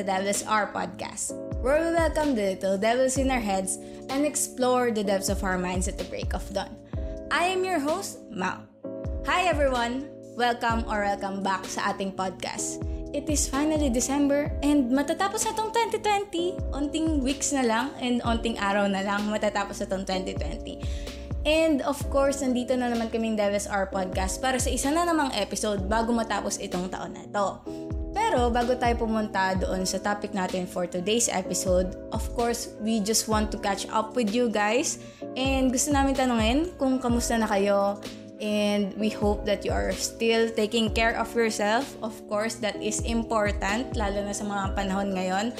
the Devils Are podcast, where we welcome the little devils in our heads and explore the depths of our minds at the break of dawn. I am your host, Mao. Hi everyone! Welcome or welcome back sa ating podcast. It is finally December and matatapos na tong 2020. Onting weeks na lang and onting araw na lang matatapos na tong 2020. And of course, nandito na naman kaming Devils R Podcast para sa isa na namang episode bago matapos itong taon na to. Pero bago tayo pumunta doon sa topic natin for today's episode, of course, we just want to catch up with you guys. And gusto namin tanungin kung kamusta na kayo, and we hope that you are still taking care of yourself. Of course, that is important, lalo na sa mga panahon ngayon.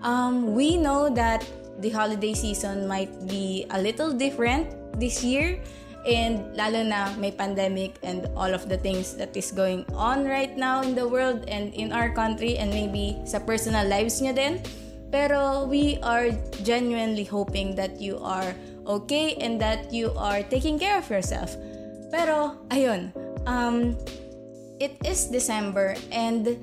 Um, we know that the holiday season might be a little different this year, and lalo na may pandemic and all of the things that is going on right now in the world and in our country and maybe sa personal lives nyo din. Pero we are genuinely hoping that you are okay and that you are taking care of yourself. Pero, ayun, um, it is December and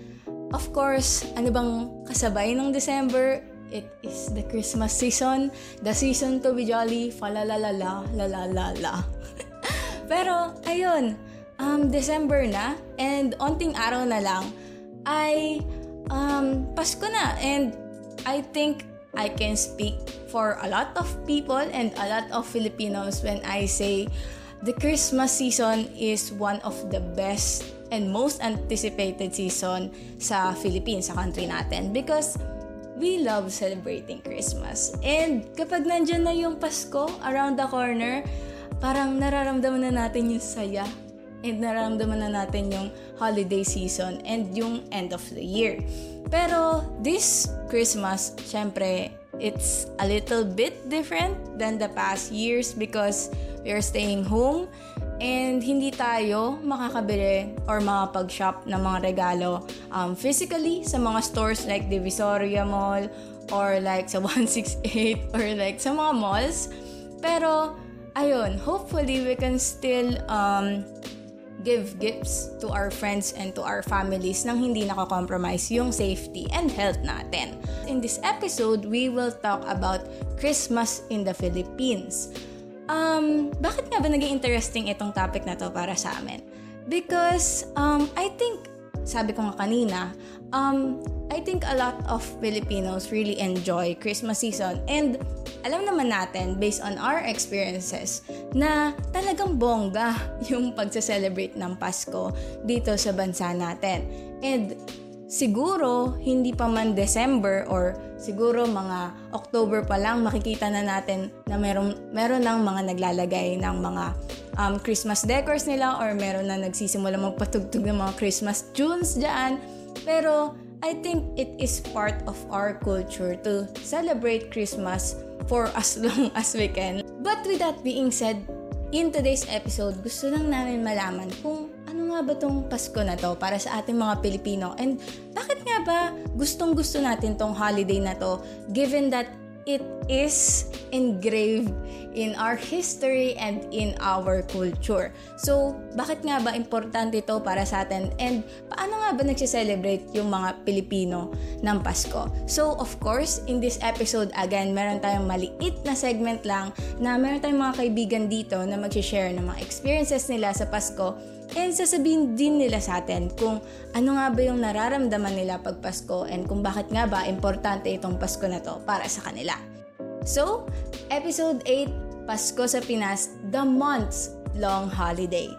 of course, ano bang kasabay ng December? It is the Christmas season, the season to be jolly, falalalala, lalalala. Pero, ayun, um, December na, and onting araw na lang, ay um, Pasko na, and I think I can speak for a lot of people and a lot of Filipinos when I say the Christmas season is one of the best and most anticipated season sa Philippines, sa country natin. Because we love celebrating Christmas. And kapag nandyan na yung Pasko around the corner, parang nararamdaman na natin yung saya and nararamdaman na natin yung holiday season and yung end of the year. Pero this Christmas, syempre, it's a little bit different than the past years because we are staying home and hindi tayo makakabili or makapag-shop ng mga regalo um, physically sa mga stores like Divisoria Mall or like sa 168 or like sa mga malls. Pero, ayun, hopefully we can still um, give gifts to our friends and to our families nang hindi nakakompromise yung safety and health natin. In this episode, we will talk about Christmas in the Philippines. Um, bakit nga ba naging interesting itong topic na to para sa amin? Because um, I think, sabi ko nga kanina, um, I think a lot of Filipinos really enjoy Christmas season and alam naman natin based on our experiences na talagang bongga yung pagse-celebrate ng Pasko dito sa bansa natin. And siguro hindi pa man December or siguro mga October pa lang makikita na natin na meron meron ng mga naglalagay ng mga um, Christmas decors nila or meron na nagsisimula magpatugtog ng mga Christmas tunes diyan. Pero I think it is part of our culture to celebrate Christmas for as long as we can. But with that being said, in today's episode, gusto lang namin malaman kung ano nga ba tong Pasko na to para sa ating mga Pilipino and bakit nga ba gustong gusto natin tong holiday na to given that it is engraved in our history and in our culture. So, bakit nga ba importante ito para sa atin and paano nga ba nagsiselebrate yung mga Pilipino ng Pasko? So, of course, in this episode, again, meron tayong maliit na segment lang na meron tayong mga kaibigan dito na mag-share ng mga experiences nila sa Pasko And sasabihin din nila sa atin kung ano nga ba yung nararamdaman nila pag Pasko and kung bakit nga ba importante itong Pasko na to para sa kanila. So, Episode 8, Pasko sa Pinas, The Months Long Holiday.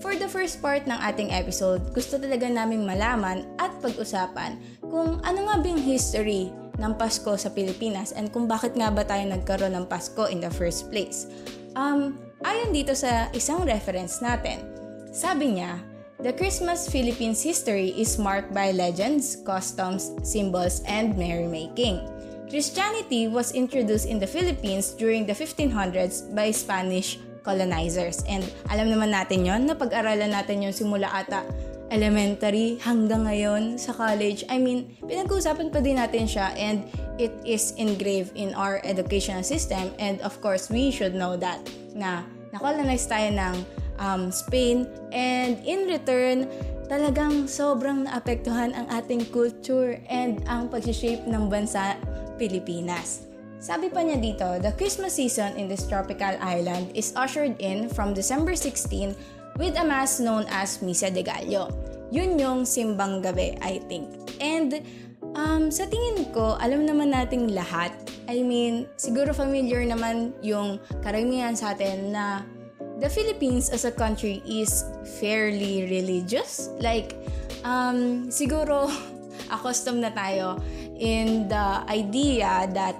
For the first part ng ating episode, gusto talaga naming malaman at pag-usapan kung ano nga ba yung history ng Pasko sa Pilipinas and kung bakit nga ba tayo nagkaroon ng Pasko in the first place. Um, ayon dito sa isang reference natin, sabi niya, the Christmas Philippines history is marked by legends, customs, symbols, and merrymaking. Christianity was introduced in the Philippines during the 1500s by Spanish colonizers. And alam naman natin yon na pag-aralan natin yon simula ata elementary hanggang ngayon sa college. I mean, pinag-uusapan pa din natin siya and it is engraved in our educational system and of course, we should know that na na-colonize tayo ng um, Spain and in return talagang sobrang naapektuhan ang ating culture and ang pag-shape ng bansa Pilipinas. Sabi pa niya dito, the Christmas season in this tropical island is ushered in from December 16 with a mass known as Misa de Gallo. Yun yung simbang gabi, I think. And um, sa tingin ko, alam naman nating lahat. I mean, siguro familiar naman yung karamihan sa atin na the Philippines as a country is fairly religious. Like, um, siguro accustomed na tayo in the idea that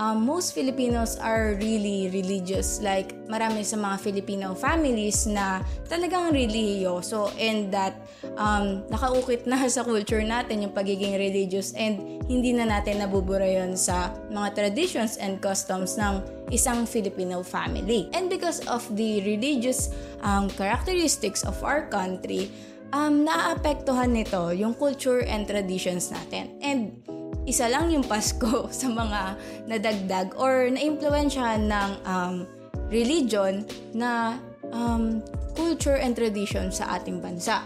um, most Filipinos are really religious. Like, marami sa mga Filipino families na talagang religyoso and that um, nakaukit na sa culture natin yung pagiging religious and hindi na natin nabubura yon sa mga traditions and customs ng isang Filipino family. And because of the religious um, characteristics of our country, um, naapektuhan nito yung culture and traditions natin. And isa lang yung Pasko sa mga nadagdag or na-impluensyahan ng um, religion na um, culture and tradition sa ating bansa.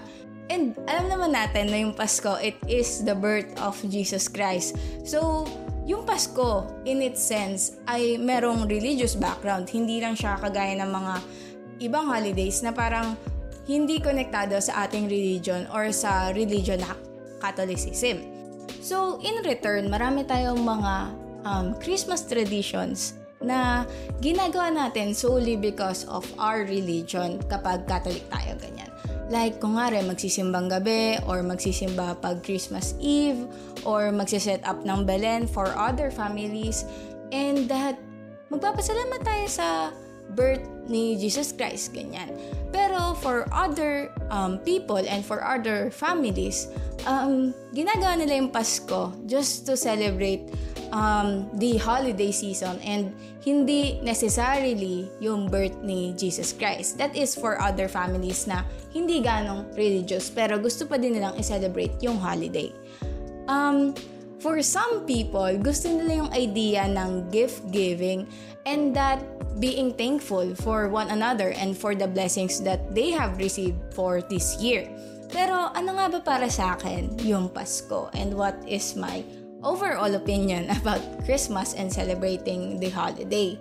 And alam naman natin na yung Pasko, it is the birth of Jesus Christ. So, yung Pasko, in its sense, ay merong religious background. Hindi lang siya kagaya ng mga ibang holidays na parang hindi konektado sa ating religion or sa religion na Catholicism. So, in return, marami tayong mga um, Christmas traditions na ginagawa natin solely because of our religion kapag Catholic tayo, ganyan. Like, kung nga magsisimbang gabi or magsisimba pag Christmas Eve or magsiset up ng Belen for other families and that magpapasalamat tayo sa birth ni Jesus Christ, ganyan. Pero for other um, people and for other families, um, ginagawa nila yung Pasko just to celebrate um, the holiday season and hindi necessarily yung birth ni Jesus Christ. That is for other families na hindi ganong religious pero gusto pa din nilang i-celebrate yung holiday. Um, for some people, gusto nila yung idea ng gift giving and that being thankful for one another and for the blessings that they have received for this year. Pero ano nga ba para sa akin yung Pasko and what is my overall opinion about Christmas and celebrating the holiday?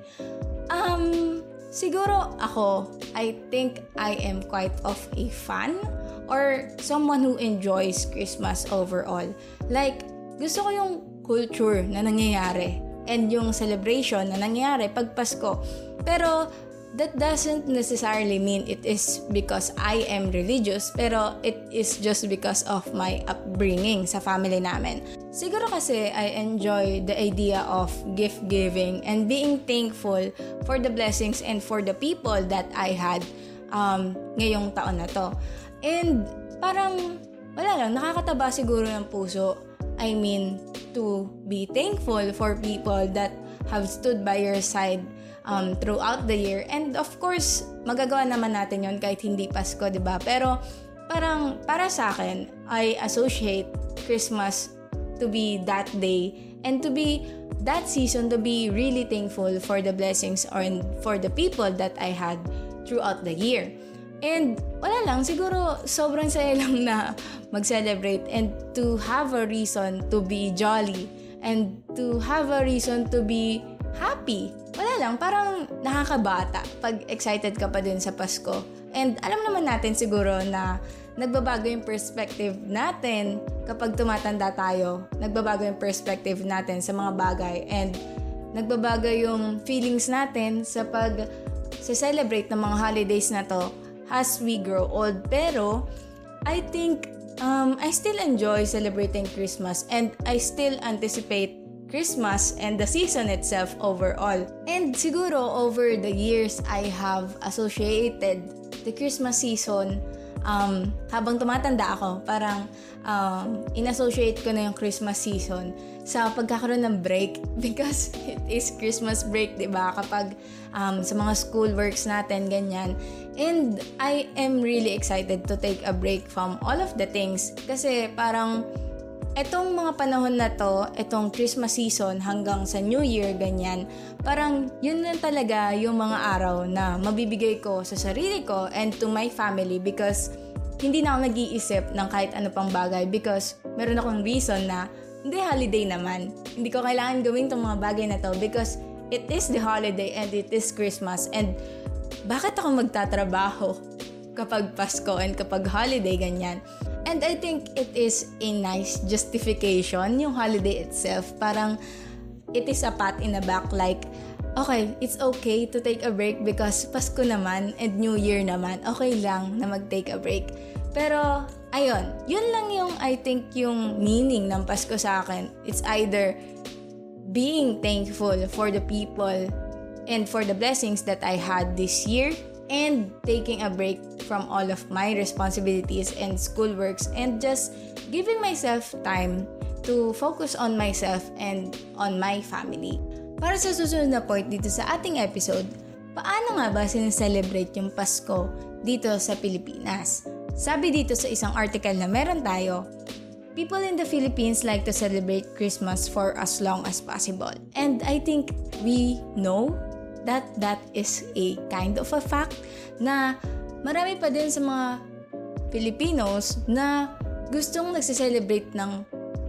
Um, siguro ako, I think I am quite of a fan or someone who enjoys Christmas overall. Like, gusto ko yung culture na nangyayari and yung celebration na nangyayari pag Pasko. Pero that doesn't necessarily mean it is because I am religious, pero it is just because of my upbringing sa family namin. Siguro kasi I enjoy the idea of gift giving and being thankful for the blessings and for the people that I had um, ngayong taon na to. And parang, wala lang, nakakataba siguro ng puso. I mean, to be thankful for people that have stood by your side um, throughout the year. And of course, magagawa naman natin yon kahit hindi Pasko, di ba? Pero parang para sa akin, I associate Christmas to be that day and to be that season to be really thankful for the blessings or for the people that I had throughout the year. And wala lang, siguro sobrang saya lang na mag-celebrate and to have a reason to be jolly and to have a reason to be happy wala lang, parang nakakabata pag excited ka pa din sa Pasko. And alam naman natin siguro na nagbabago yung perspective natin kapag tumatanda tayo. Nagbabago yung perspective natin sa mga bagay and nagbabago yung feelings natin sa pag sa celebrate ng mga holidays na to as we grow old. Pero I think um, I still enjoy celebrating Christmas and I still anticipate Christmas and the season itself overall. And siguro over the years, I have associated the Christmas season um, habang tumatanda ako, parang um, in-associate ko na yung Christmas season sa pagkakaroon ng break because it is Christmas break, di ba? Kapag um, sa mga school works natin, ganyan. And I am really excited to take a break from all of the things kasi parang etong mga panahon na to, etong Christmas season hanggang sa New Year, ganyan, parang yun na talaga yung mga araw na mabibigay ko sa sarili ko and to my family because hindi na ako nag-iisip ng kahit ano pang bagay because meron akong reason na hindi holiday naman. Hindi ko kailangan gawin tong mga bagay na to because it is the holiday and it is Christmas and bakit ako magtatrabaho kapag Pasko and kapag holiday ganyan? And I think it is a nice justification yung holiday itself. Parang it is a pat in the back like okay, it's okay to take a break because Pasko naman and New Year naman, okay lang na mag-take a break. Pero, ayun, yun lang yung I think yung meaning ng Pasko sa akin. It's either being thankful for the people and for the blessings that I had this year and taking a break from all of my responsibilities and schoolworks and just giving myself time to focus on myself and on my family. Para sa susunod na point dito sa ating episode, paano nga ba sineselebrate yung Pasko dito sa Pilipinas? Sabi dito sa isang article na meron tayo, people in the Philippines like to celebrate Christmas for as long as possible. And I think we know that that is a kind of a fact na marami pa din sa mga Filipinos na gustong nagsiselebrate ng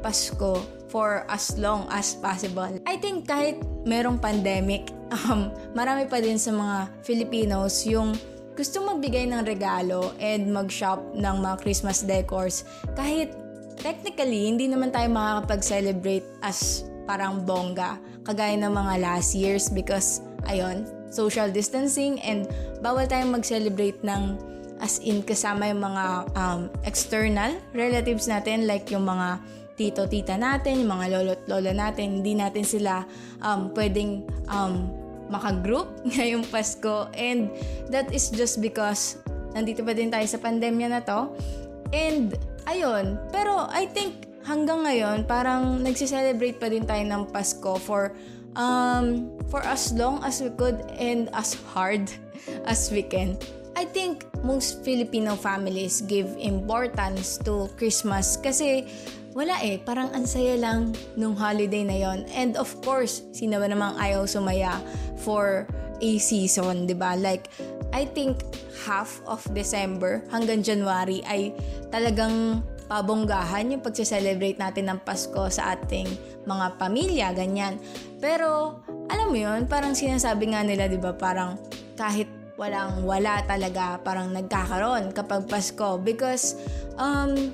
Pasko for as long as possible. I think kahit merong pandemic, um, marami pa din sa mga Filipinos yung gusto magbigay ng regalo and mag-shop ng mga Christmas decors kahit technically hindi naman tayo makakapag-celebrate as parang bongga kagaya ng mga last years because ayun, social distancing and bawal tayong mag-celebrate ng as in kasama yung mga um, external relatives natin like yung mga tito, tita natin, yung mga lolo at lola natin, hindi natin sila um, pwedeng um, makagroup ngayong Pasko. And that is just because nandito pa din tayo sa pandemya na to. And ayun, pero I think hanggang ngayon parang nagsiselebrate pa din tayo ng Pasko for um, for as long as we could and as hard as we can. I think most Filipino families give importance to Christmas kasi wala eh, parang ansaya lang nung holiday na yon. And of course, sino ba namang ayaw sumaya for a season, di ba? Like, I think half of December hanggang January ay talagang pabonggahan yung pagse-celebrate natin ng Pasko sa ating mga pamilya, ganyan. Pero, alam mo yun, parang sinasabi nga nila, di ba, parang kahit walang wala talaga, parang nagkakaroon kapag Pasko. Because, um,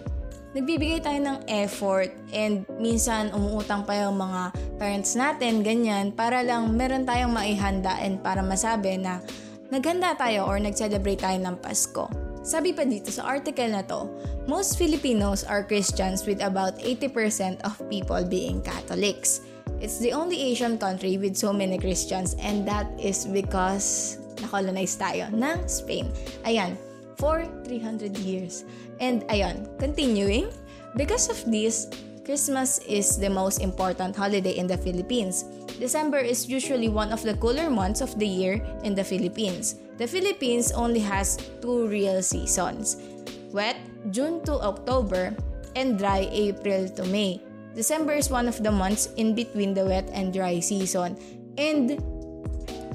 nagbibigay tayo ng effort and minsan umuutang pa yung mga parents natin, ganyan, para lang meron tayong maihanda and para masabi na naghanda tayo or nag-celebrate tayo ng Pasko. Sabi pa dito sa article na to, most Filipinos are Christians with about 80% of people being Catholics. It's the only Asian country with so many Christians and that is because nakolonize tayo ng Spain. Ayan, for 300 years. And ayun, continuing, because of this, Christmas is the most important holiday in the Philippines. December is usually one of the cooler months of the year in the Philippines. The Philippines only has two real seasons wet, June to October, and dry, April to May. December is one of the months in between the wet and dry season. And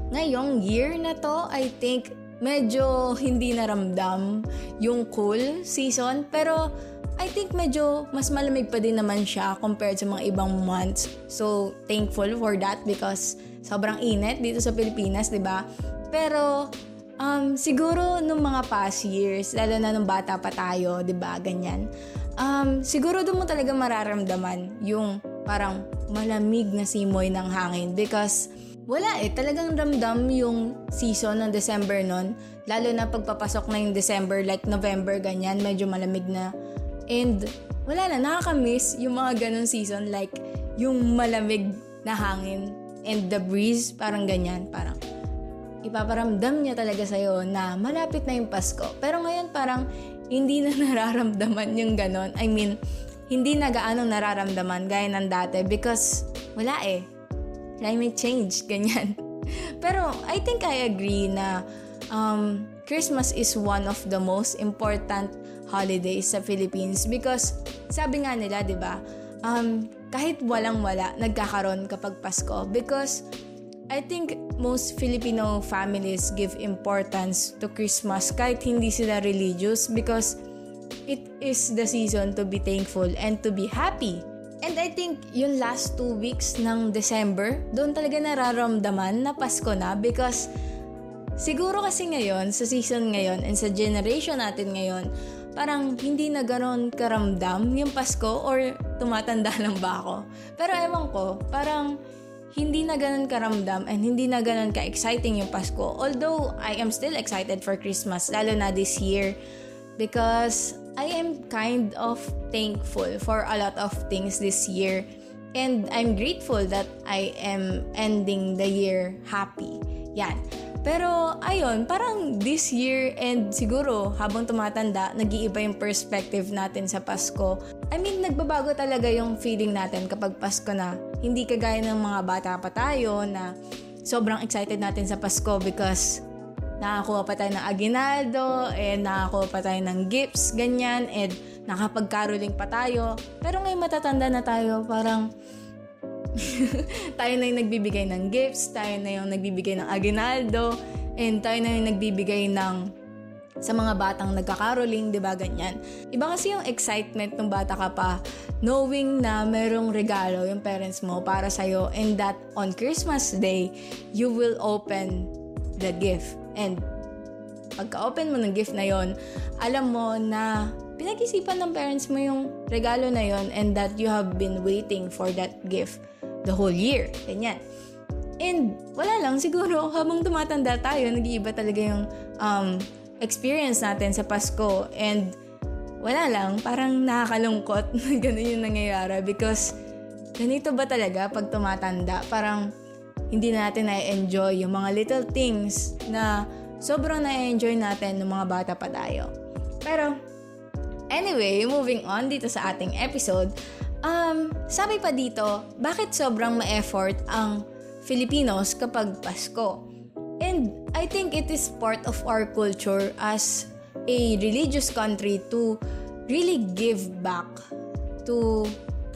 ngayong year na to, I think medyo hindi naramdam yung cool season. Pero I think medyo mas malamig pa din naman siya compared sa mga ibang months. So, thankful for that because sobrang init dito sa Pilipinas, di ba? Pero, um, siguro nung mga past years, lalo na nung bata pa tayo, di ba, ganyan, um, siguro doon mo talaga mararamdaman yung parang malamig na simoy ng hangin because wala eh, talagang ramdam yung season ng December nun. Lalo na pagpapasok na yung December, like November, ganyan, medyo malamig na. And wala na, nakakamiss yung mga ganun season, like yung malamig na hangin and the breeze, parang ganyan, parang ipaparamdam niya talaga sa'yo na malapit na yung Pasko. Pero ngayon parang hindi na nararamdaman yung ganon. I mean, hindi na gaano nararamdaman gaya ng dati because wala eh climate change, ganyan. Pero I think I agree na um, Christmas is one of the most important holidays sa Philippines because sabi nga nila, 'di ba? Um, kahit walang-wala, nagkakaroon kapag Pasko because I think most Filipino families give importance to Christmas kahit hindi sila religious because it is the season to be thankful and to be happy. And I think yung last two weeks ng December, doon talaga nararamdaman na Pasko na because siguro kasi ngayon, sa season ngayon and sa generation natin ngayon, parang hindi na ganoon karamdam yung Pasko or tumatanda lang ba ako. Pero ewan ko, parang hindi na ganun karamdam and hindi na ganun ka-exciting yung Pasko. Although, I am still excited for Christmas, lalo na this year. Because I am kind of thankful for a lot of things this year. And I'm grateful that I am ending the year happy. Yan. Pero ayun, parang this year and siguro habang tumatanda, nag-iiba yung perspective natin sa Pasko. I mean, nagbabago talaga yung feeling natin kapag Pasko na. Hindi kagaya ng mga bata pa tayo na sobrang excited natin sa Pasko because nakakuha pa tayo ng aginaldo, and nakakuha pa tayo ng gifts, ganyan, and nakapag-caroling pa tayo. Pero ngayon matatanda na tayo, parang tayo na yung nagbibigay ng gifts, tayo na yung nagbibigay ng aginaldo, and tayo na yung nagbibigay ng sa mga batang nagkakaroling, di ba ganyan? Iba kasi yung excitement ng bata ka pa, knowing na merong regalo yung parents mo para sa'yo and that on Christmas Day, you will open the gift. And pagka-open mo ng gift na yon, alam mo na pinag-isipan ng parents mo yung regalo na yon and that you have been waiting for that gift the whole year. Ganyan. And wala lang, siguro habang tumatanda tayo, nag-iiba talaga yung um, experience natin sa Pasko. And wala lang, parang nakakalungkot na ganun yung nangyayari because ganito ba talaga pag tumatanda? Parang hindi natin na-enjoy yung mga little things na sobrang na-enjoy natin ng mga bata pa tayo. Pero, anyway, moving on dito sa ating episode, Um, sabi pa dito, bakit sobrang ma-effort ang Filipinos kapag Pasko? And I think it is part of our culture as a religious country to really give back to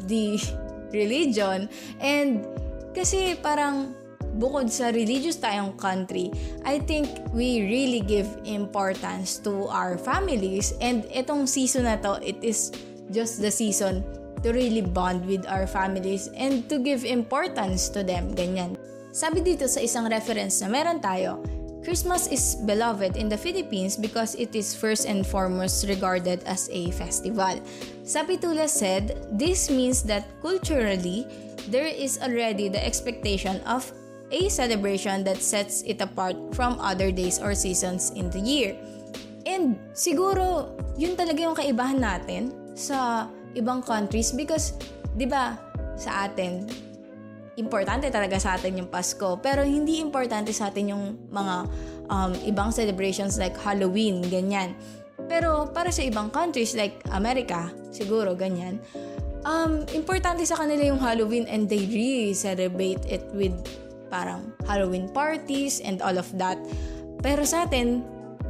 the religion. And kasi parang bukod sa religious tayong country, I think we really give importance to our families. And itong season na to, it is just the season to really bond with our families and to give importance to them, ganyan. Sabi dito sa isang reference na meron tayo, Christmas is beloved in the Philippines because it is first and foremost regarded as a festival. Sapitula said, this means that culturally, there is already the expectation of a celebration that sets it apart from other days or seasons in the year. And siguro, yun talaga yung kaibahan natin sa ibang countries because 'di ba sa atin importante talaga sa atin yung Pasko pero hindi importante sa atin yung mga um, ibang celebrations like Halloween ganyan pero para sa ibang countries like America siguro ganyan um, importante sa kanila yung Halloween and they really celebrate it with parang Halloween parties and all of that pero sa atin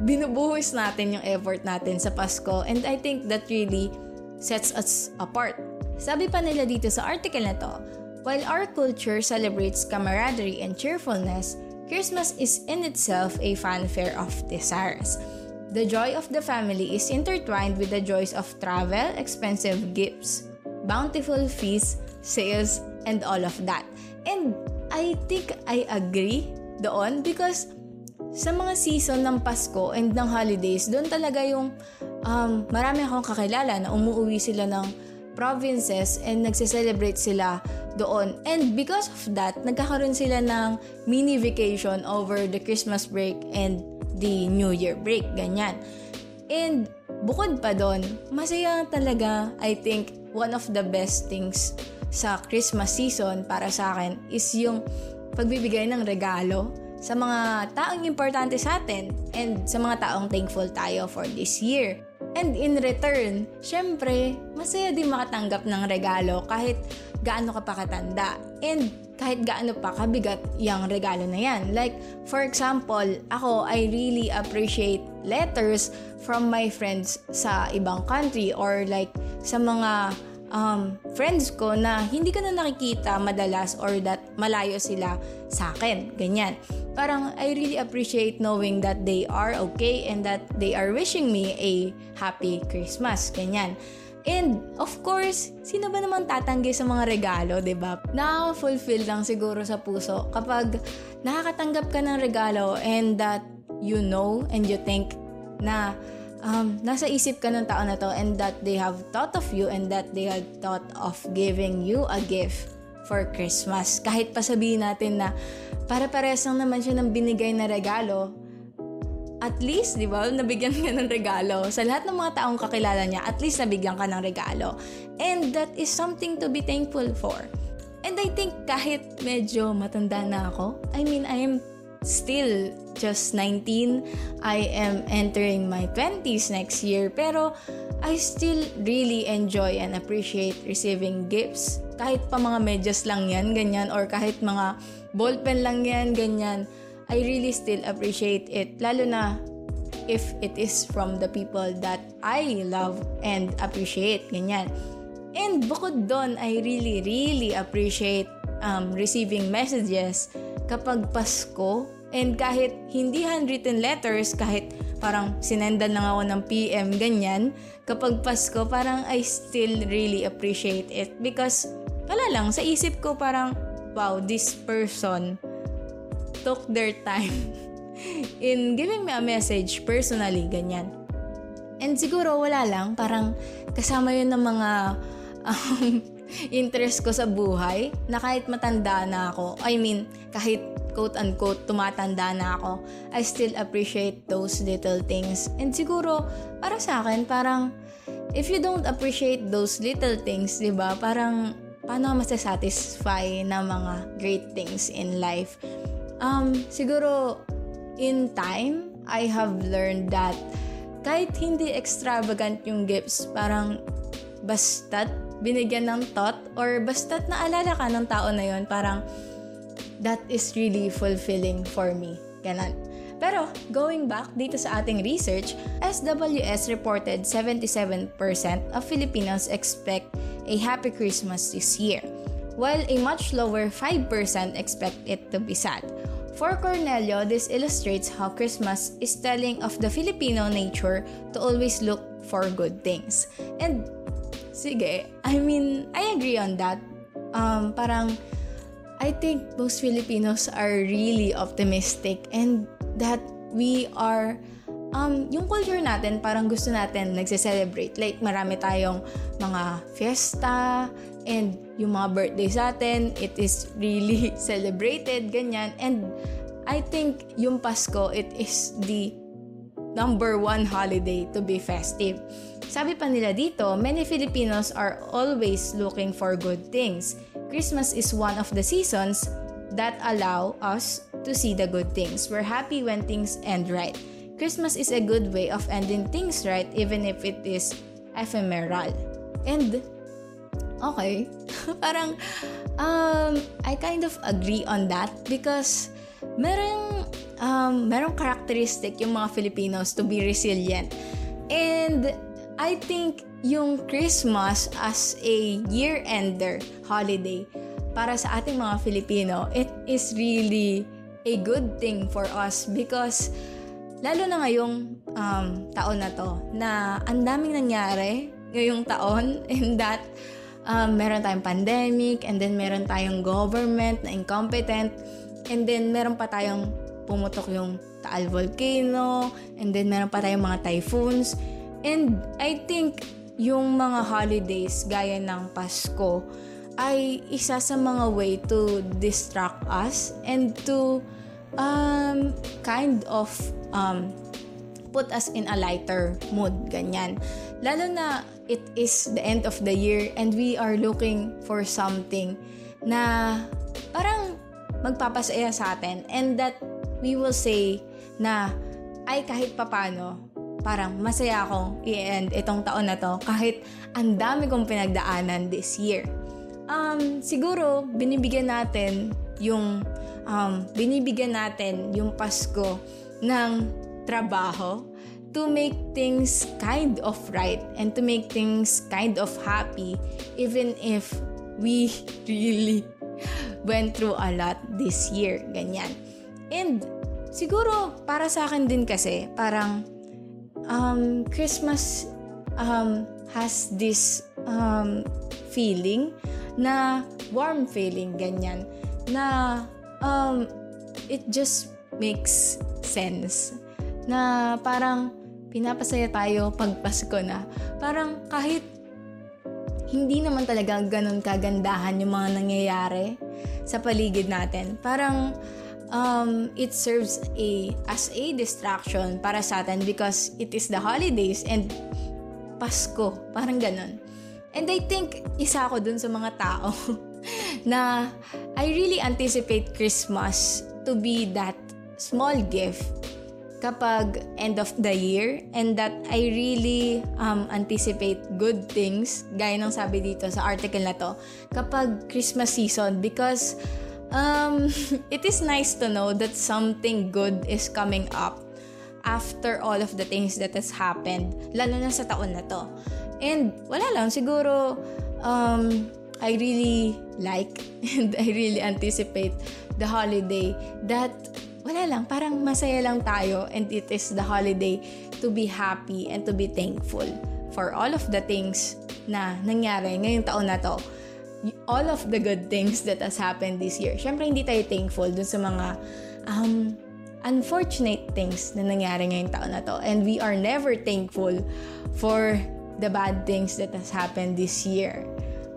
binubuhos natin yung effort natin sa Pasko and I think that really sets us apart. Sabi pa nila dito sa article na to, while our culture celebrates camaraderie and cheerfulness, Christmas is in itself a fanfare of desires. The joy of the family is intertwined with the joys of travel, expensive gifts, bountiful feasts, sales, and all of that. And I think I agree doon because sa mga season ng Pasko and ng holidays, doon talaga yung um, marami akong kakilala na umuwi sila ng provinces and nagse-celebrate sila doon. And because of that, nagkakaroon sila ng mini vacation over the Christmas break and the New Year break, ganyan. And bukod pa doon, masaya talaga, I think, one of the best things sa Christmas season para sa akin is yung pagbibigay ng regalo sa mga taong importante sa atin and sa mga taong thankful tayo for this year. And in return, syempre, masaya din makatanggap ng regalo kahit gaano ka pa katanda. And kahit gaano pa kabigat yung regalo na yan. Like, for example, ako, I really appreciate letters from my friends sa ibang country or like sa mga um, friends ko na hindi ko na nakikita madalas or that malayo sila sa akin. Ganyan. Parang I really appreciate knowing that they are okay and that they are wishing me a happy Christmas. Ganyan. And of course, sino ba naman tatanggi sa mga regalo, 'di ba? Na-fulfill lang siguro sa puso kapag nakakatanggap ka ng regalo and that you know and you think na um, nasa isip ka ng tao na to and that they have thought of you and that they had thought of giving you a gift for Christmas. Kahit pa sabihin natin na para-pares lang naman siya ng binigay na regalo, at least, di ba, nabigyan ka ng regalo. Sa lahat ng mga taong kakilala niya, at least nabigyan ka ng regalo. And that is something to be thankful for. And I think kahit medyo matanda na ako, I mean, I am still just 19. I am entering my 20s next year. Pero I still really enjoy and appreciate receiving gifts. Kahit pa mga medyas lang yan, ganyan. Or kahit mga ballpen lang yan, ganyan I really still appreciate it. Lalo na if it is from the people that I love and appreciate. Ganyan. And bukod doon, I really, really appreciate um, receiving messages kapag Pasko. And kahit hindi handwritten letters, kahit parang sinendan lang ako ng PM, ganyan, kapag Pasko, parang I still really appreciate it. Because, wala lang, sa isip ko parang, wow, this person took their time in giving me a message personally, ganyan. And siguro wala lang, parang kasama yun ng mga um, interest ko sa buhay na kahit matanda na ako, I mean, kahit quote-unquote tumatanda na ako, I still appreciate those little things. And siguro, para sa akin, parang if you don't appreciate those little things, di ba, parang paano masasatisfy na mga great things in life? Um, siguro, in time, I have learned that kahit hindi extravagant yung gifts, parang basta't binigyan ng thought or basta't naalala ka ng tao na yon parang that is really fulfilling for me. Ganon. Pero, going back dito sa ating research, SWS reported 77% of Filipinos expect a happy Christmas this year, while a much lower 5% expect it to be sad. For Cornelio, this illustrates how Christmas is telling of the Filipino nature to always look for good things. And sige, I mean, I agree on that. Um, parang, I think most Filipinos are really optimistic and that we are um, yung culture natin, parang gusto natin nagse-celebrate. Like, marami tayong mga fiesta, and yung mga birthday sa atin, it is really celebrated, ganyan. And I think yung Pasko, it is the number one holiday to be festive. Sabi pa nila dito, many Filipinos are always looking for good things. Christmas is one of the seasons that allow us to see the good things. We're happy when things end right. Christmas is a good way of ending things right even if it is ephemeral. And okay. Parang, um, I kind of agree on that because merong, um, merong characteristic yung mga Filipinos to be resilient. And I think yung Christmas as a year-ender holiday para sa ating mga Filipino, it is really a good thing for us because lalo na ngayong um, taon na to na ang daming nangyari ngayong taon and that um, meron tayong pandemic, and then meron tayong government na incompetent, and then meron pa tayong pumutok yung Taal Volcano, and then meron pa tayong mga typhoons. And I think yung mga holidays gaya ng Pasko ay isa sa mga way to distract us and to um, kind of um, put us in a lighter mood, ganyan. Lalo na it is the end of the year and we are looking for something na parang magpapasaya sa atin and that we will say na ay kahit papano parang masaya akong i-end itong taon na to kahit ang dami kong pinagdaanan this year. Um, siguro binibigyan natin yung um, binibigyan natin yung Pasko ng trabaho to make things kind of right and to make things kind of happy even if we really went through a lot this year. Ganyan. And siguro para sa akin din kasi parang um, Christmas um, has this um, feeling na warm feeling ganyan na um, it just makes sense na parang pinapasaya tayo pag Pasko na. Parang kahit hindi naman talaga ganun kagandahan yung mga nangyayari sa paligid natin. Parang um, it serves a as a distraction para sa atin because it is the holidays and Pasko. Parang ganun. And I think isa ako dun sa mga tao na I really anticipate Christmas to be that small gift kapag end of the year and that I really um, anticipate good things gaya ng sabi dito sa article na to kapag Christmas season because um, it is nice to know that something good is coming up after all of the things that has happened lalo na sa taon na to and wala lang siguro um, I really like and I really anticipate the holiday that wala lang, parang masaya lang tayo and it is the holiday to be happy and to be thankful for all of the things na nangyari ngayong taon na to. All of the good things that has happened this year. Siyempre, hindi tayo thankful dun sa mga um, unfortunate things na nangyari ngayong taon na to. And we are never thankful for the bad things that has happened this year.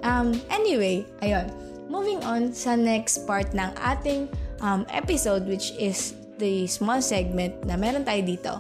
Um, anyway, ayun. Moving on sa next part ng ating um, episode which is the small segment na meron tayo dito.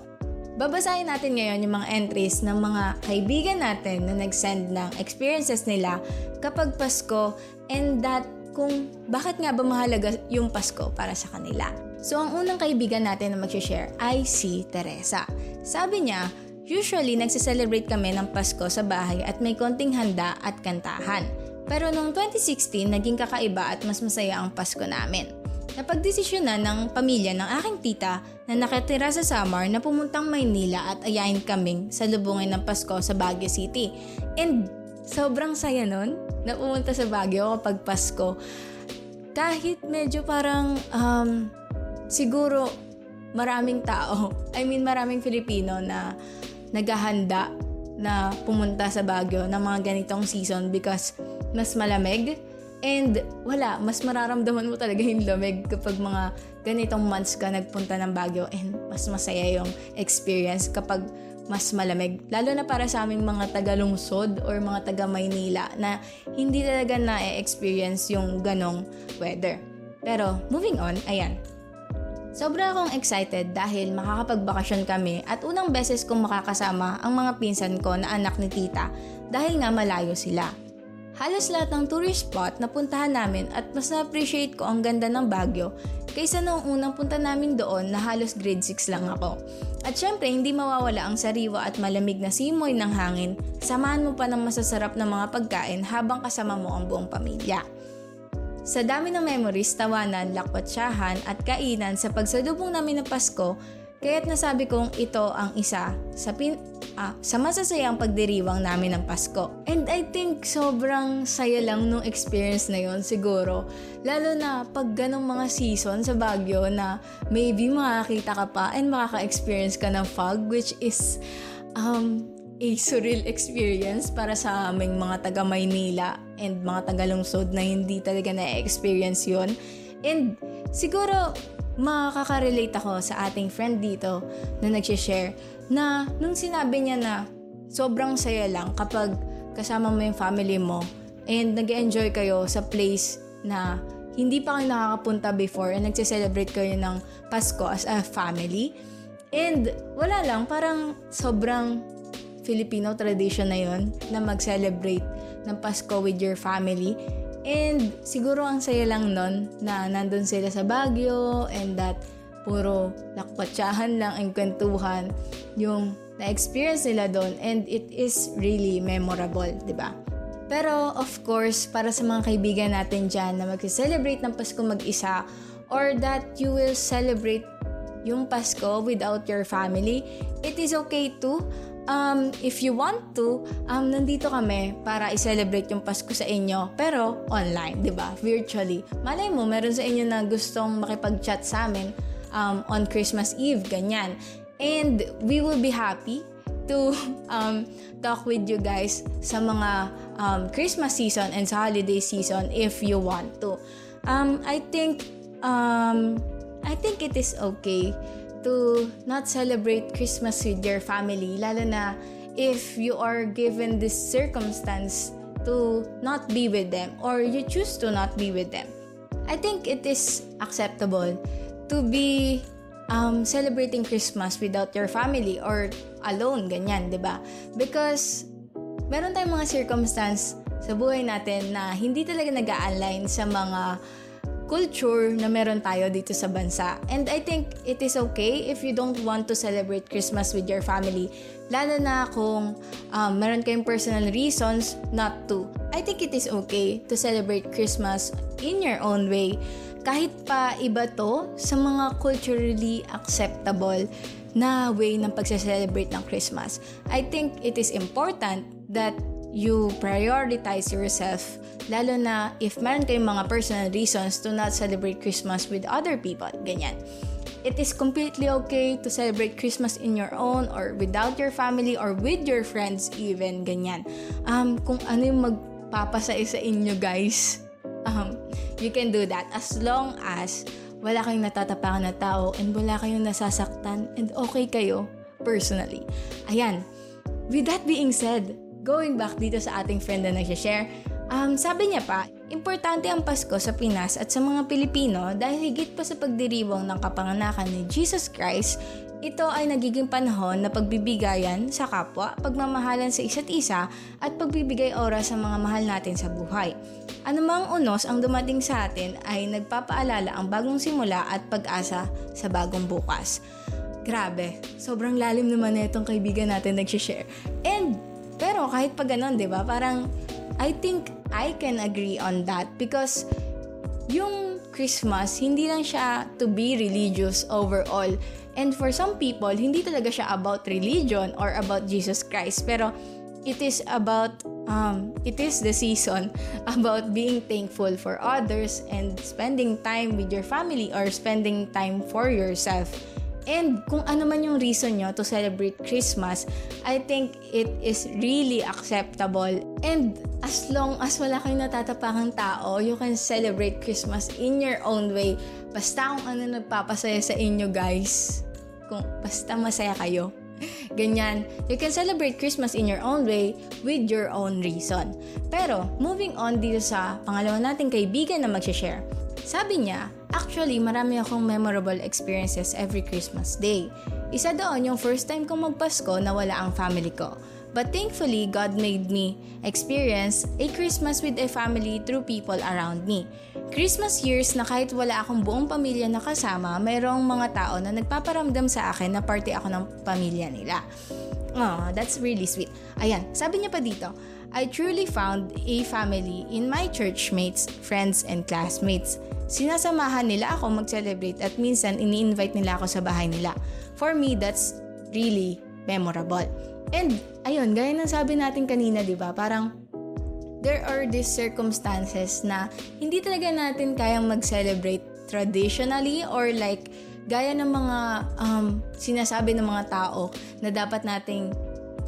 Babasahin natin ngayon yung mga entries ng mga kaibigan natin na nag-send ng experiences nila kapag Pasko and that kung bakit nga ba mahalaga yung Pasko para sa kanila. So, ang unang kaibigan natin na mag-share ay si Teresa. Sabi niya, usually nagsiselebrate kami ng Pasko sa bahay at may konting handa at kantahan. Pero noong 2016, naging kakaiba at mas masaya ang Pasko namin. Napagdesisyonan ng pamilya ng aking tita na nakatira sa Samar na pumuntang Maynila at ayayin kaming sa lubungin ng Pasko sa Baguio City. And sobrang saya nun na pumunta sa Baguio kapag Pasko. Kahit medyo parang um, siguro maraming tao, I mean maraming Filipino na naghahanda na pumunta sa Baguio ng mga ganitong season because mas malamig And wala, mas mararamdaman mo talaga yung lamig kapag mga ganitong months ka nagpunta ng Baguio and mas masaya yung experience kapag mas malamig. Lalo na para sa aming mga taga-lungsod or mga taga-Maynila na hindi talaga na-experience yung ganong weather. Pero moving on, ayan. Sobra akong excited dahil makakapagbakasyon kami at unang beses kong makakasama ang mga pinsan ko na anak ni tita dahil nga malayo sila. Halos lahat ng tourist spot na puntahan namin at mas na-appreciate ko ang ganda ng Baguio kaysa noong unang punta namin doon na halos grade 6 lang ako. At syempre, hindi mawawala ang sariwa at malamig na simoy ng hangin, samahan mo pa ng masasarap na mga pagkain habang kasama mo ang buong pamilya. Sa dami ng memories, tawanan, lakwatsahan at kainan sa pagsalubong namin ng Pasko, Kaya't nasabi kong ito ang isa sa, pin, ah, sa masasayang pagdiriwang namin ng Pasko. And I think sobrang saya lang nung experience na yon siguro. Lalo na pag ganong mga season sa Baguio na maybe makakita ka pa and makaka-experience ka ng fog which is um, a surreal experience para sa aming mga taga Maynila and mga taga Lungsod na hindi talaga na-experience yon And siguro makaka-relate ako sa ating friend dito na nag-share na nung sinabi niya na sobrang saya lang kapag kasama mo yung family mo and nag enjoy kayo sa place na hindi pa kayo nakakapunta before and nagse-celebrate kayo ng Pasko as a family. And wala lang, parang sobrang Filipino tradition na yon na mag-celebrate ng Pasko with your family. And siguro ang saya lang nun na nandun sila sa Baguio and that puro lakpatsahan lang ang kwentuhan yung na-experience nila doon and it is really memorable, di ba? Pero of course, para sa mga kaibigan natin dyan na mag-celebrate ng Pasko mag-isa or that you will celebrate yung Pasko without your family, it is okay too. Um, if you want to, um, nandito kami para i-celebrate yung Pasko sa inyo, pero online, di ba? Virtually. Malay mo, meron sa inyo na gustong makipag-chat sa amin um, on Christmas Eve, ganyan. And we will be happy to um, talk with you guys sa mga um, Christmas season and sa holiday season if you want to. Um, I think um, I think it is okay to not celebrate Christmas with your family, lalo na if you are given this circumstance to not be with them or you choose to not be with them. I think it is acceptable to be um, celebrating Christmas without your family or alone, ganyan, di ba? Because meron tayong mga circumstance sa buhay natin na hindi talaga nag-align sa mga culture na meron tayo dito sa bansa. And I think it is okay if you don't want to celebrate Christmas with your family. Lalo na kung um, meron kayong personal reasons not to. I think it is okay to celebrate Christmas in your own way. Kahit pa iba to sa mga culturally acceptable na way ng pagse-celebrate ng Christmas. I think it is important that you prioritize yourself lalo na if meron kayong mga personal reasons to not celebrate Christmas with other people, ganyan. It is completely okay to celebrate Christmas in your own or without your family or with your friends even, ganyan. Um, kung ano yung magpapasaya sa inyo guys, um, you can do that as long as wala kayong natatapangan na tao and wala kayong nasasaktan and okay kayo personally. Ayan. With that being said, going back dito sa ating friend na nag-share, um, sabi niya pa, importante ang Pasko sa Pinas at sa mga Pilipino dahil higit pa sa pagdiriwang ng kapanganakan ni Jesus Christ, ito ay nagiging panahon na pagbibigayan sa kapwa, pagmamahalan sa isa't isa, at pagbibigay oras sa mga mahal natin sa buhay. Anumang unos ang dumating sa atin ay nagpapaalala ang bagong simula at pag-asa sa bagong bukas. Grabe, sobrang lalim naman na itong kaibigan natin nag-share. And pero kahit pa ganun, 'di ba? Parang I think I can agree on that because yung Christmas, hindi lang siya to be religious overall. And for some people, hindi talaga siya about religion or about Jesus Christ. Pero it is about um, it is the season about being thankful for others and spending time with your family or spending time for yourself. And kung ano man yung reason nyo to celebrate Christmas, I think it is really acceptable. And as long as wala kayong natatapangang tao, you can celebrate Christmas in your own way. Basta kung ano nagpapasaya sa inyo, guys. Kung basta masaya kayo. Ganyan. You can celebrate Christmas in your own way with your own reason. Pero, moving on dito sa pangalawa nating kaibigan na mag-share. Sabi niya, Actually, marami akong memorable experiences every Christmas day. Isa doon yung first time kong magpasko na wala ang family ko. But thankfully, God made me experience a Christmas with a family through people around me. Christmas years na kahit wala akong buong pamilya na kasama, mayroong mga tao na nagpaparamdam sa akin na parte ako ng pamilya nila. Oh, that's really sweet. Ayan, sabi niya pa dito, I truly found a family in my churchmates, friends, and classmates. Sinasamahan nila ako mag-celebrate at minsan ini-invite nila ako sa bahay nila. For me, that's really memorable. And ayun, gaya ng sabi natin kanina, 'di ba? Parang there are these circumstances na hindi talaga natin kayang mag-celebrate traditionally or like gaya ng mga um, sinasabi ng mga tao na dapat nating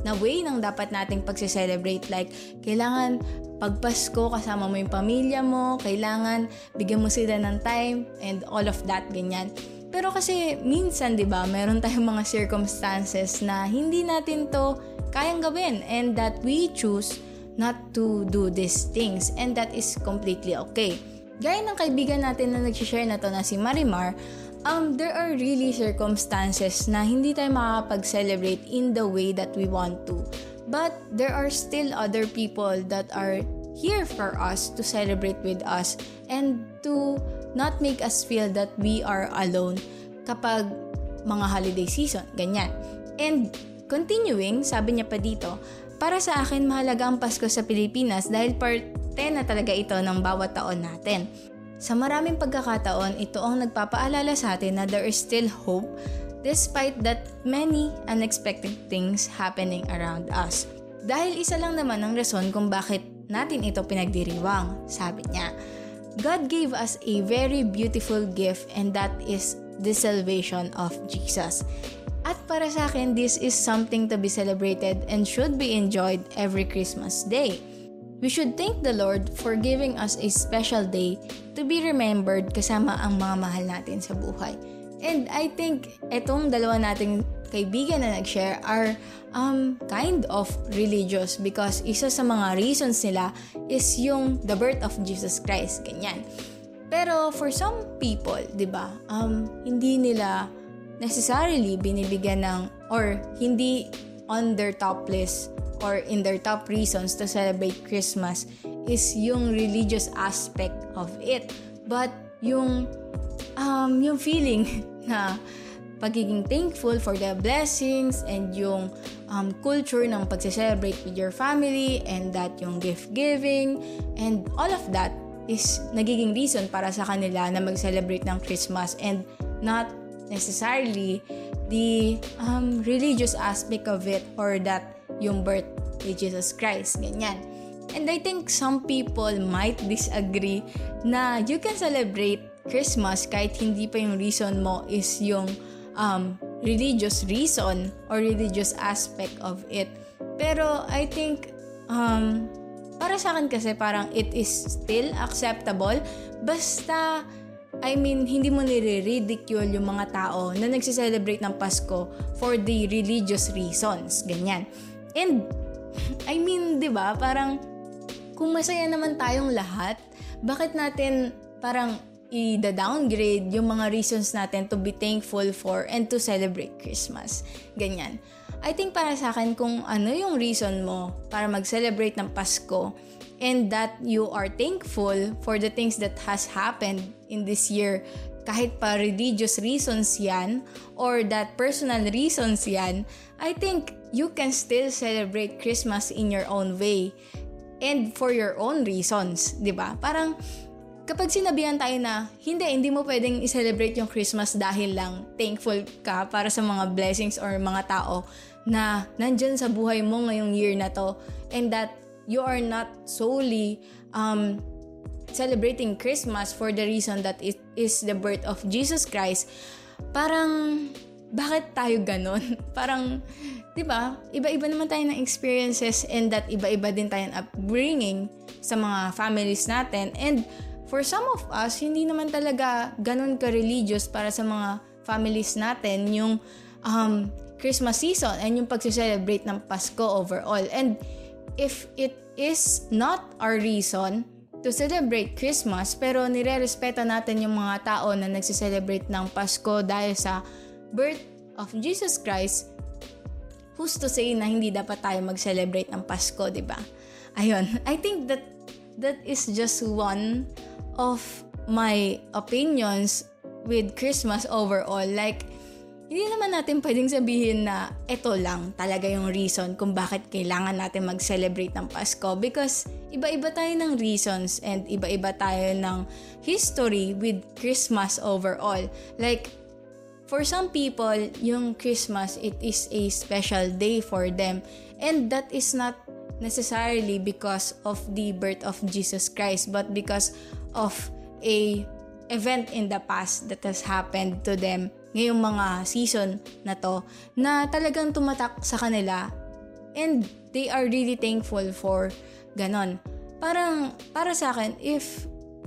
na way ng dapat nating pagse-celebrate like kailangan pag Pasko, kasama mo yung pamilya mo, kailangan bigyan mo sila ng time and all of that, ganyan. Pero kasi minsan, 'di ba, meron tayong mga circumstances na hindi natin 'to kayang gawin and that we choose not to do these things and that is completely okay. Gaya ng kaibigan natin na nag-share na to na si Marimar, um, there are really circumstances na hindi tayo makakapag-celebrate in the way that we want to. But there are still other people that are here for us to celebrate with us and to not make us feel that we are alone kapag mga holiday season, ganyan. And continuing, sabi niya pa dito, para sa akin mahalaga ang Pasko sa Pilipinas dahil parte na talaga ito ng bawat taon natin. Sa maraming pagkakataon, ito ang nagpapaalala sa atin na there is still hope despite that many unexpected things happening around us. Dahil isa lang naman ang rason kung bakit natin ito pinagdiriwang, sabi niya. God gave us a very beautiful gift and that is the salvation of Jesus. At para sa akin, this is something to be celebrated and should be enjoyed every Christmas day. We should thank the Lord for giving us a special day to be remembered kasama ang mga mahal natin sa buhay. And I think etong dalawa nating kaibigan na nag-share are um, kind of religious because isa sa mga reasons nila is yung the birth of Jesus Christ, ganyan. Pero for some people, 'di ba? Um hindi nila necessarily binibigyan ng or hindi on their top list or in their top reasons to celebrate Christmas is yung religious aspect of it. But yung um, yung feeling na pagiging thankful for the blessings and yung um, culture ng pagse-celebrate with your family and that yung gift giving and all of that is nagiging reason para sa kanila na mag-celebrate ng Christmas and not necessarily the um, religious aspect of it or that yung birth ni Jesus Christ, ganyan. And I think some people might disagree na you can celebrate Christmas kahit hindi pa yung reason mo is yung um, religious reason or religious aspect of it. Pero I think um, para sa akin kasi parang it is still acceptable basta I mean, hindi mo nire-ridicule yung mga tao na nagse-celebrate ng Pasko for the religious reasons. Ganyan. And, I mean, di ba, parang, kung masaya naman tayong lahat, bakit natin parang i-downgrade yung mga reasons natin to be thankful for and to celebrate Christmas. Ganyan. I think para sa akin, kung ano yung reason mo para mag-celebrate ng Pasko and that you are thankful for the things that has happened in this year, kahit pa religious reasons yan or that personal reasons yan, I think you can still celebrate Christmas in your own way and for your own reasons, 'di ba? Parang kapag sinabihan tayo na hindi hindi mo pwedeng i-celebrate yung Christmas dahil lang thankful ka para sa mga blessings or mga tao na nandyan sa buhay mo ngayong year na to and that you are not solely um, celebrating Christmas for the reason that it is the birth of Jesus Christ, parang bakit tayo ganon? parang 'di ba? Iba-iba naman tayo ng experiences and that iba-iba din tayo ng upbringing sa mga families natin. And for some of us, hindi naman talaga ganun ka-religious para sa mga families natin yung um, Christmas season and yung pag-celebrate ng Pasko overall. And if it is not our reason to celebrate Christmas pero nire-respeto natin yung mga tao na nagse-celebrate ng Pasko dahil sa birth of Jesus Christ, who's to say na hindi dapat tayo mag-celebrate ng Pasko, di ba? Ayun, I think that that is just one of my opinions with Christmas overall. Like, hindi naman natin pwedeng sabihin na ito lang talaga yung reason kung bakit kailangan natin mag-celebrate ng Pasko because iba-iba tayo ng reasons and iba-iba tayo ng history with Christmas overall. Like, For some people, yung Christmas, it is a special day for them. And that is not necessarily because of the birth of Jesus Christ, but because of a event in the past that has happened to them ngayong mga season na to na talagang tumatak sa kanila and they are really thankful for ganon. Parang para sa akin, if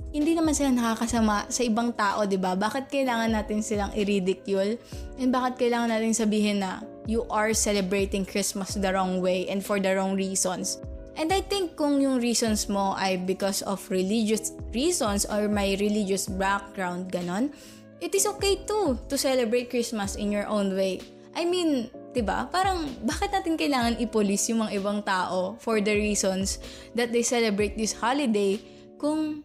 hindi naman sila nakakasama sa ibang tao, 'di ba? Bakit kailangan natin silang i-ridicule? And bakit kailangan natin sabihin na you are celebrating Christmas the wrong way and for the wrong reasons? And I think kung yung reasons mo ay because of religious reasons or my religious background, ganon, it is okay too to celebrate Christmas in your own way. I mean, 'di ba? Parang bakit natin kailangan ipolis yung mga ibang tao for the reasons that they celebrate this holiday kung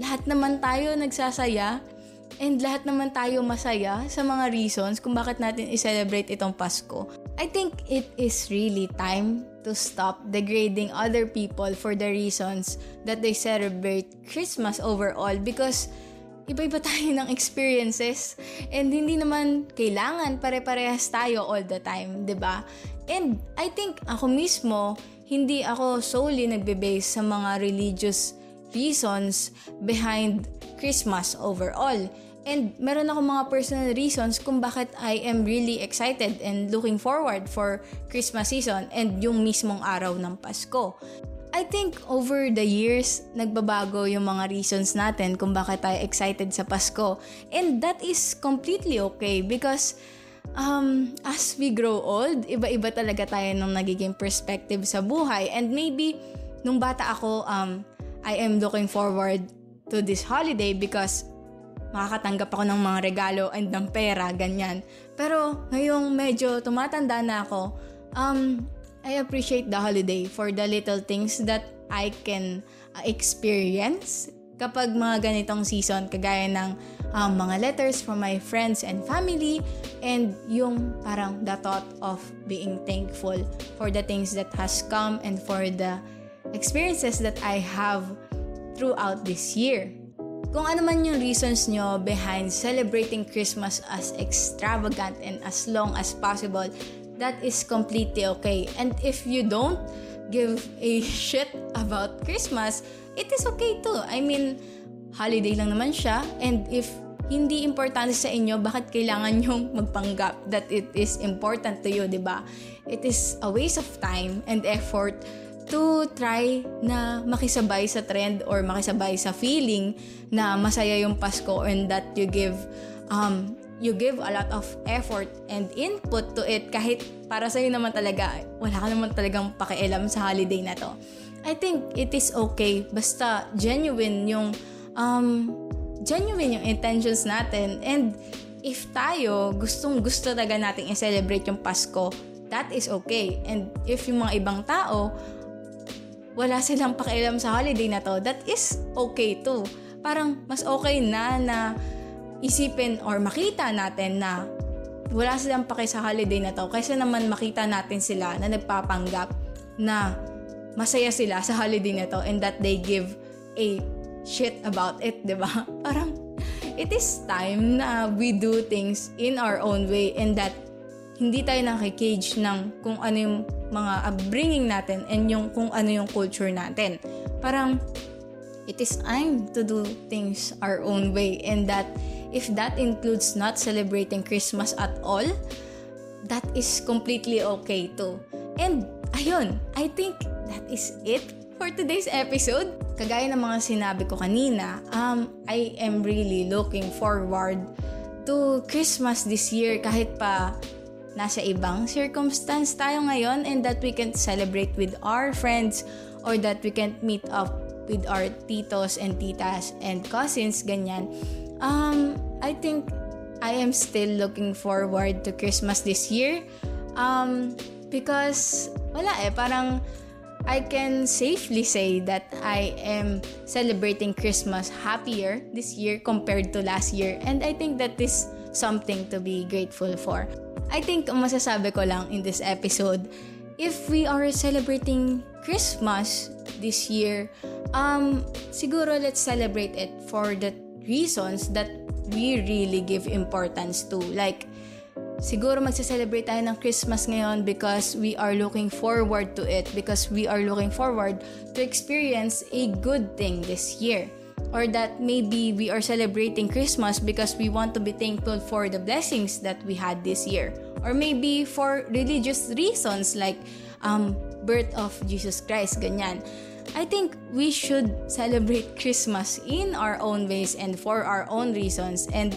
lahat naman tayo nagsasaya and lahat naman tayo masaya sa mga reasons kung bakit natin i-celebrate itong Pasko. I think it is really time to stop degrading other people for the reasons that they celebrate Christmas overall because iba-iba tayo ng experiences and hindi naman kailangan pare-parehas tayo all the time, 'di ba? And I think ako mismo hindi ako solely nagbe-base sa mga religious reasons behind Christmas overall. And meron ako mga personal reasons kung bakit I am really excited and looking forward for Christmas season and yung mismong araw ng Pasko. I think over the years, nagbabago yung mga reasons natin kung bakit tayo excited sa Pasko. And that is completely okay because um, as we grow old, iba-iba talaga tayo ng nagiging perspective sa buhay. And maybe, nung bata ako, um, I am looking forward to this holiday because makakatanggap ako ng mga regalo and ng pera, ganyan. Pero ngayong medyo tumatanda na ako, um, I appreciate the holiday for the little things that I can uh, experience kapag mga ganitong season kagaya ng um, mga letters from my friends and family and yung parang the thought of being thankful for the things that has come and for the experiences that I have throughout this year. Kung ano man yung reasons nyo behind celebrating Christmas as extravagant and as long as possible, that is completely okay. And if you don't give a shit about Christmas, it is okay too. I mean, holiday lang naman siya. And if hindi importante sa inyo, bakit kailangan yung magpanggap that it is important to you, di ba? It is a waste of time and effort to try na makisabay sa trend or makisabay sa feeling na masaya yung Pasko and that you give um, you give a lot of effort and input to it kahit para sa'yo naman talaga, wala ka naman talagang pakialam sa holiday na to. I think it is okay basta genuine yung um, genuine yung intentions natin and if tayo gustong gusto talaga nating i-celebrate yung Pasko, that is okay. And if yung mga ibang tao wala silang pakialam sa holiday na to, that is okay too. Parang mas okay na na isipin or makita natin na wala silang pake sa holiday na to kaysa naman makita natin sila na nagpapanggap na masaya sila sa holiday na to and that they give a shit about it, di ba? Parang it is time na we do things in our own way and that hindi tayo nakikage ng kung ano yung mga upbringing natin and yung kung ano yung culture natin. Parang it is time to do things our own way and that If that includes not celebrating Christmas at all, that is completely okay too. And ayun, I think that is it for today's episode. Kagaya ng mga sinabi ko kanina, um, I am really looking forward to Christmas this year kahit pa nasa ibang circumstance tayo ngayon and that we can celebrate with our friends or that we can meet up with our titos and titas and cousins, ganyan. Um, I think I am still looking forward to Christmas this year. Um, because, wala eh, parang I can safely say that I am celebrating Christmas happier this year compared to last year. And I think that is something to be grateful for. I think masasabi ko lang in this episode, if we are celebrating Christmas this year, um, siguro let's celebrate it for the reasons that we really give importance to. Like, siguro magsa-celebrate tayo ng Christmas ngayon because we are looking forward to it, because we are looking forward to experience a good thing this year. Or that maybe we are celebrating Christmas because we want to be thankful for the blessings that we had this year. Or maybe for religious reasons like um, birth of Jesus Christ, ganyan. I think we should celebrate Christmas in our own ways and for our own reasons and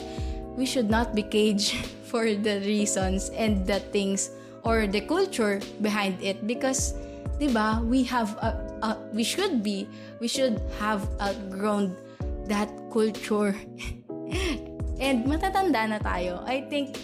we should not be caged for the reasons and the things or the culture behind it because 'di ba we have a, a, we should be we should have outgrown that culture and matatanda na tayo I think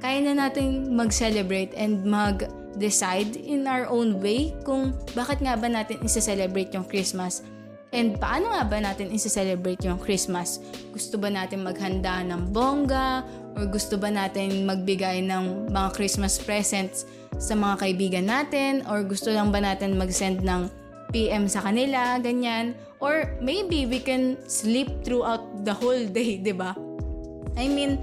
kaya na nating mag-celebrate and mag decide in our own way kung bakit nga ba natin isa-celebrate yung Christmas. And paano nga ba natin isa-celebrate yung Christmas? Gusto ba natin maghanda ng bongga? Or gusto ba natin magbigay ng mga Christmas presents sa mga kaibigan natin? Or gusto lang ba natin mag-send ng PM sa kanila, ganyan? Or maybe we can sleep throughout the whole day, di ba? I mean,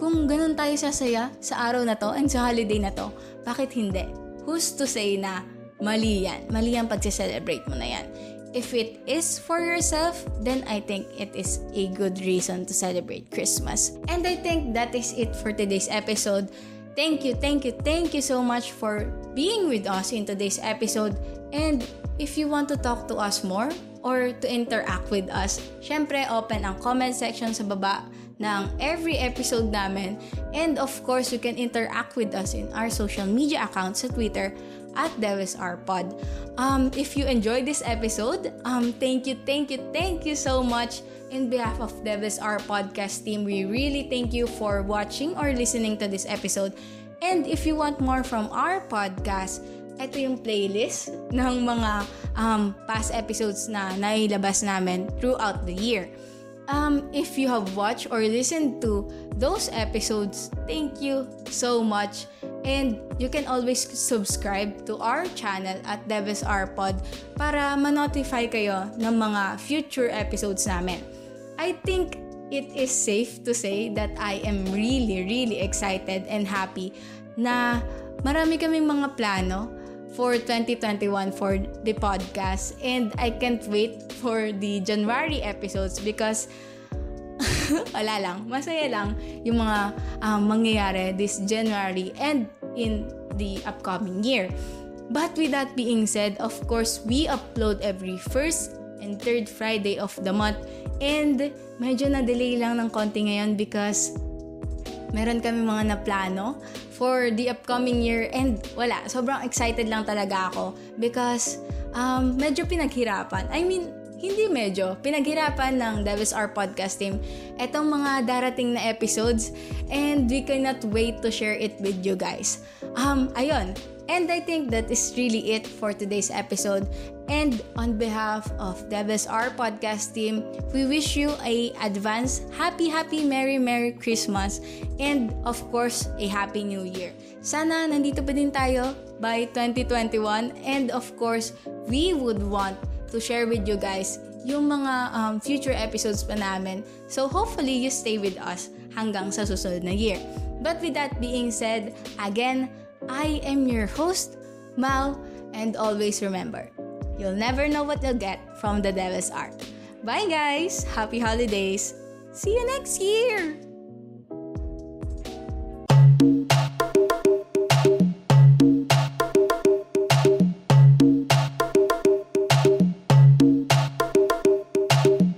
kung ganun tayo sasaya sa araw na to and sa holiday na to, bakit hindi? Who's to say na mali yan? Mali yan pag-celebrate mo na yan. If it is for yourself, then I think it is a good reason to celebrate Christmas. And I think that is it for today's episode. Thank you, thank you, thank you so much for being with us in today's episode. And if you want to talk to us more or to interact with us, syempre open ang comment section sa baba ng every episode namin. And of course, you can interact with us in our social media accounts sa Twitter at DevisRPod. Um, if you enjoyed this episode, um, thank you, thank you, thank you so much. In behalf of Devis our podcast team, we really thank you for watching or listening to this episode. And if you want more from our podcast, ito yung playlist ng mga um, past episodes na nailabas namin throughout the year. Um, if you have watched or listened to those episodes, thank you so much. And you can always subscribe to our channel at Devis Pod para ma-notify kayo ng mga future episodes namin. I think it is safe to say that I am really, really excited and happy na marami kaming mga plano for 2021 for the podcast and I can't wait for the January episodes because wala lang. Masaya lang yung mga um, mangyayari this January and in the upcoming year. But with that being said, of course, we upload every first and third Friday of the month. And medyo na-delay lang ng konti ngayon because meron kami mga naplano for the upcoming year and wala, sobrang excited lang talaga ako because um, medyo pinaghirapan. I mean, hindi medyo, pinaghirapan ng Davis R podcast team etong mga darating na episodes and we cannot wait to share it with you guys. Um, ayun. And I think that is really it for today's episode. And on behalf of Davis R podcast team, we wish you a advance happy, happy, merry, merry Christmas and of course, a happy new year. Sana nandito pa din tayo by 2021 and of course, we would want to share with you guys yung mga um, future episodes pa namin. So hopefully you stay with us hanggang sa susunod na year. But with that being said, again, I am your host, Mal, and always remember, you'll never know what you'll get from the Devil's Art. Bye guys! Happy holidays! See you next year!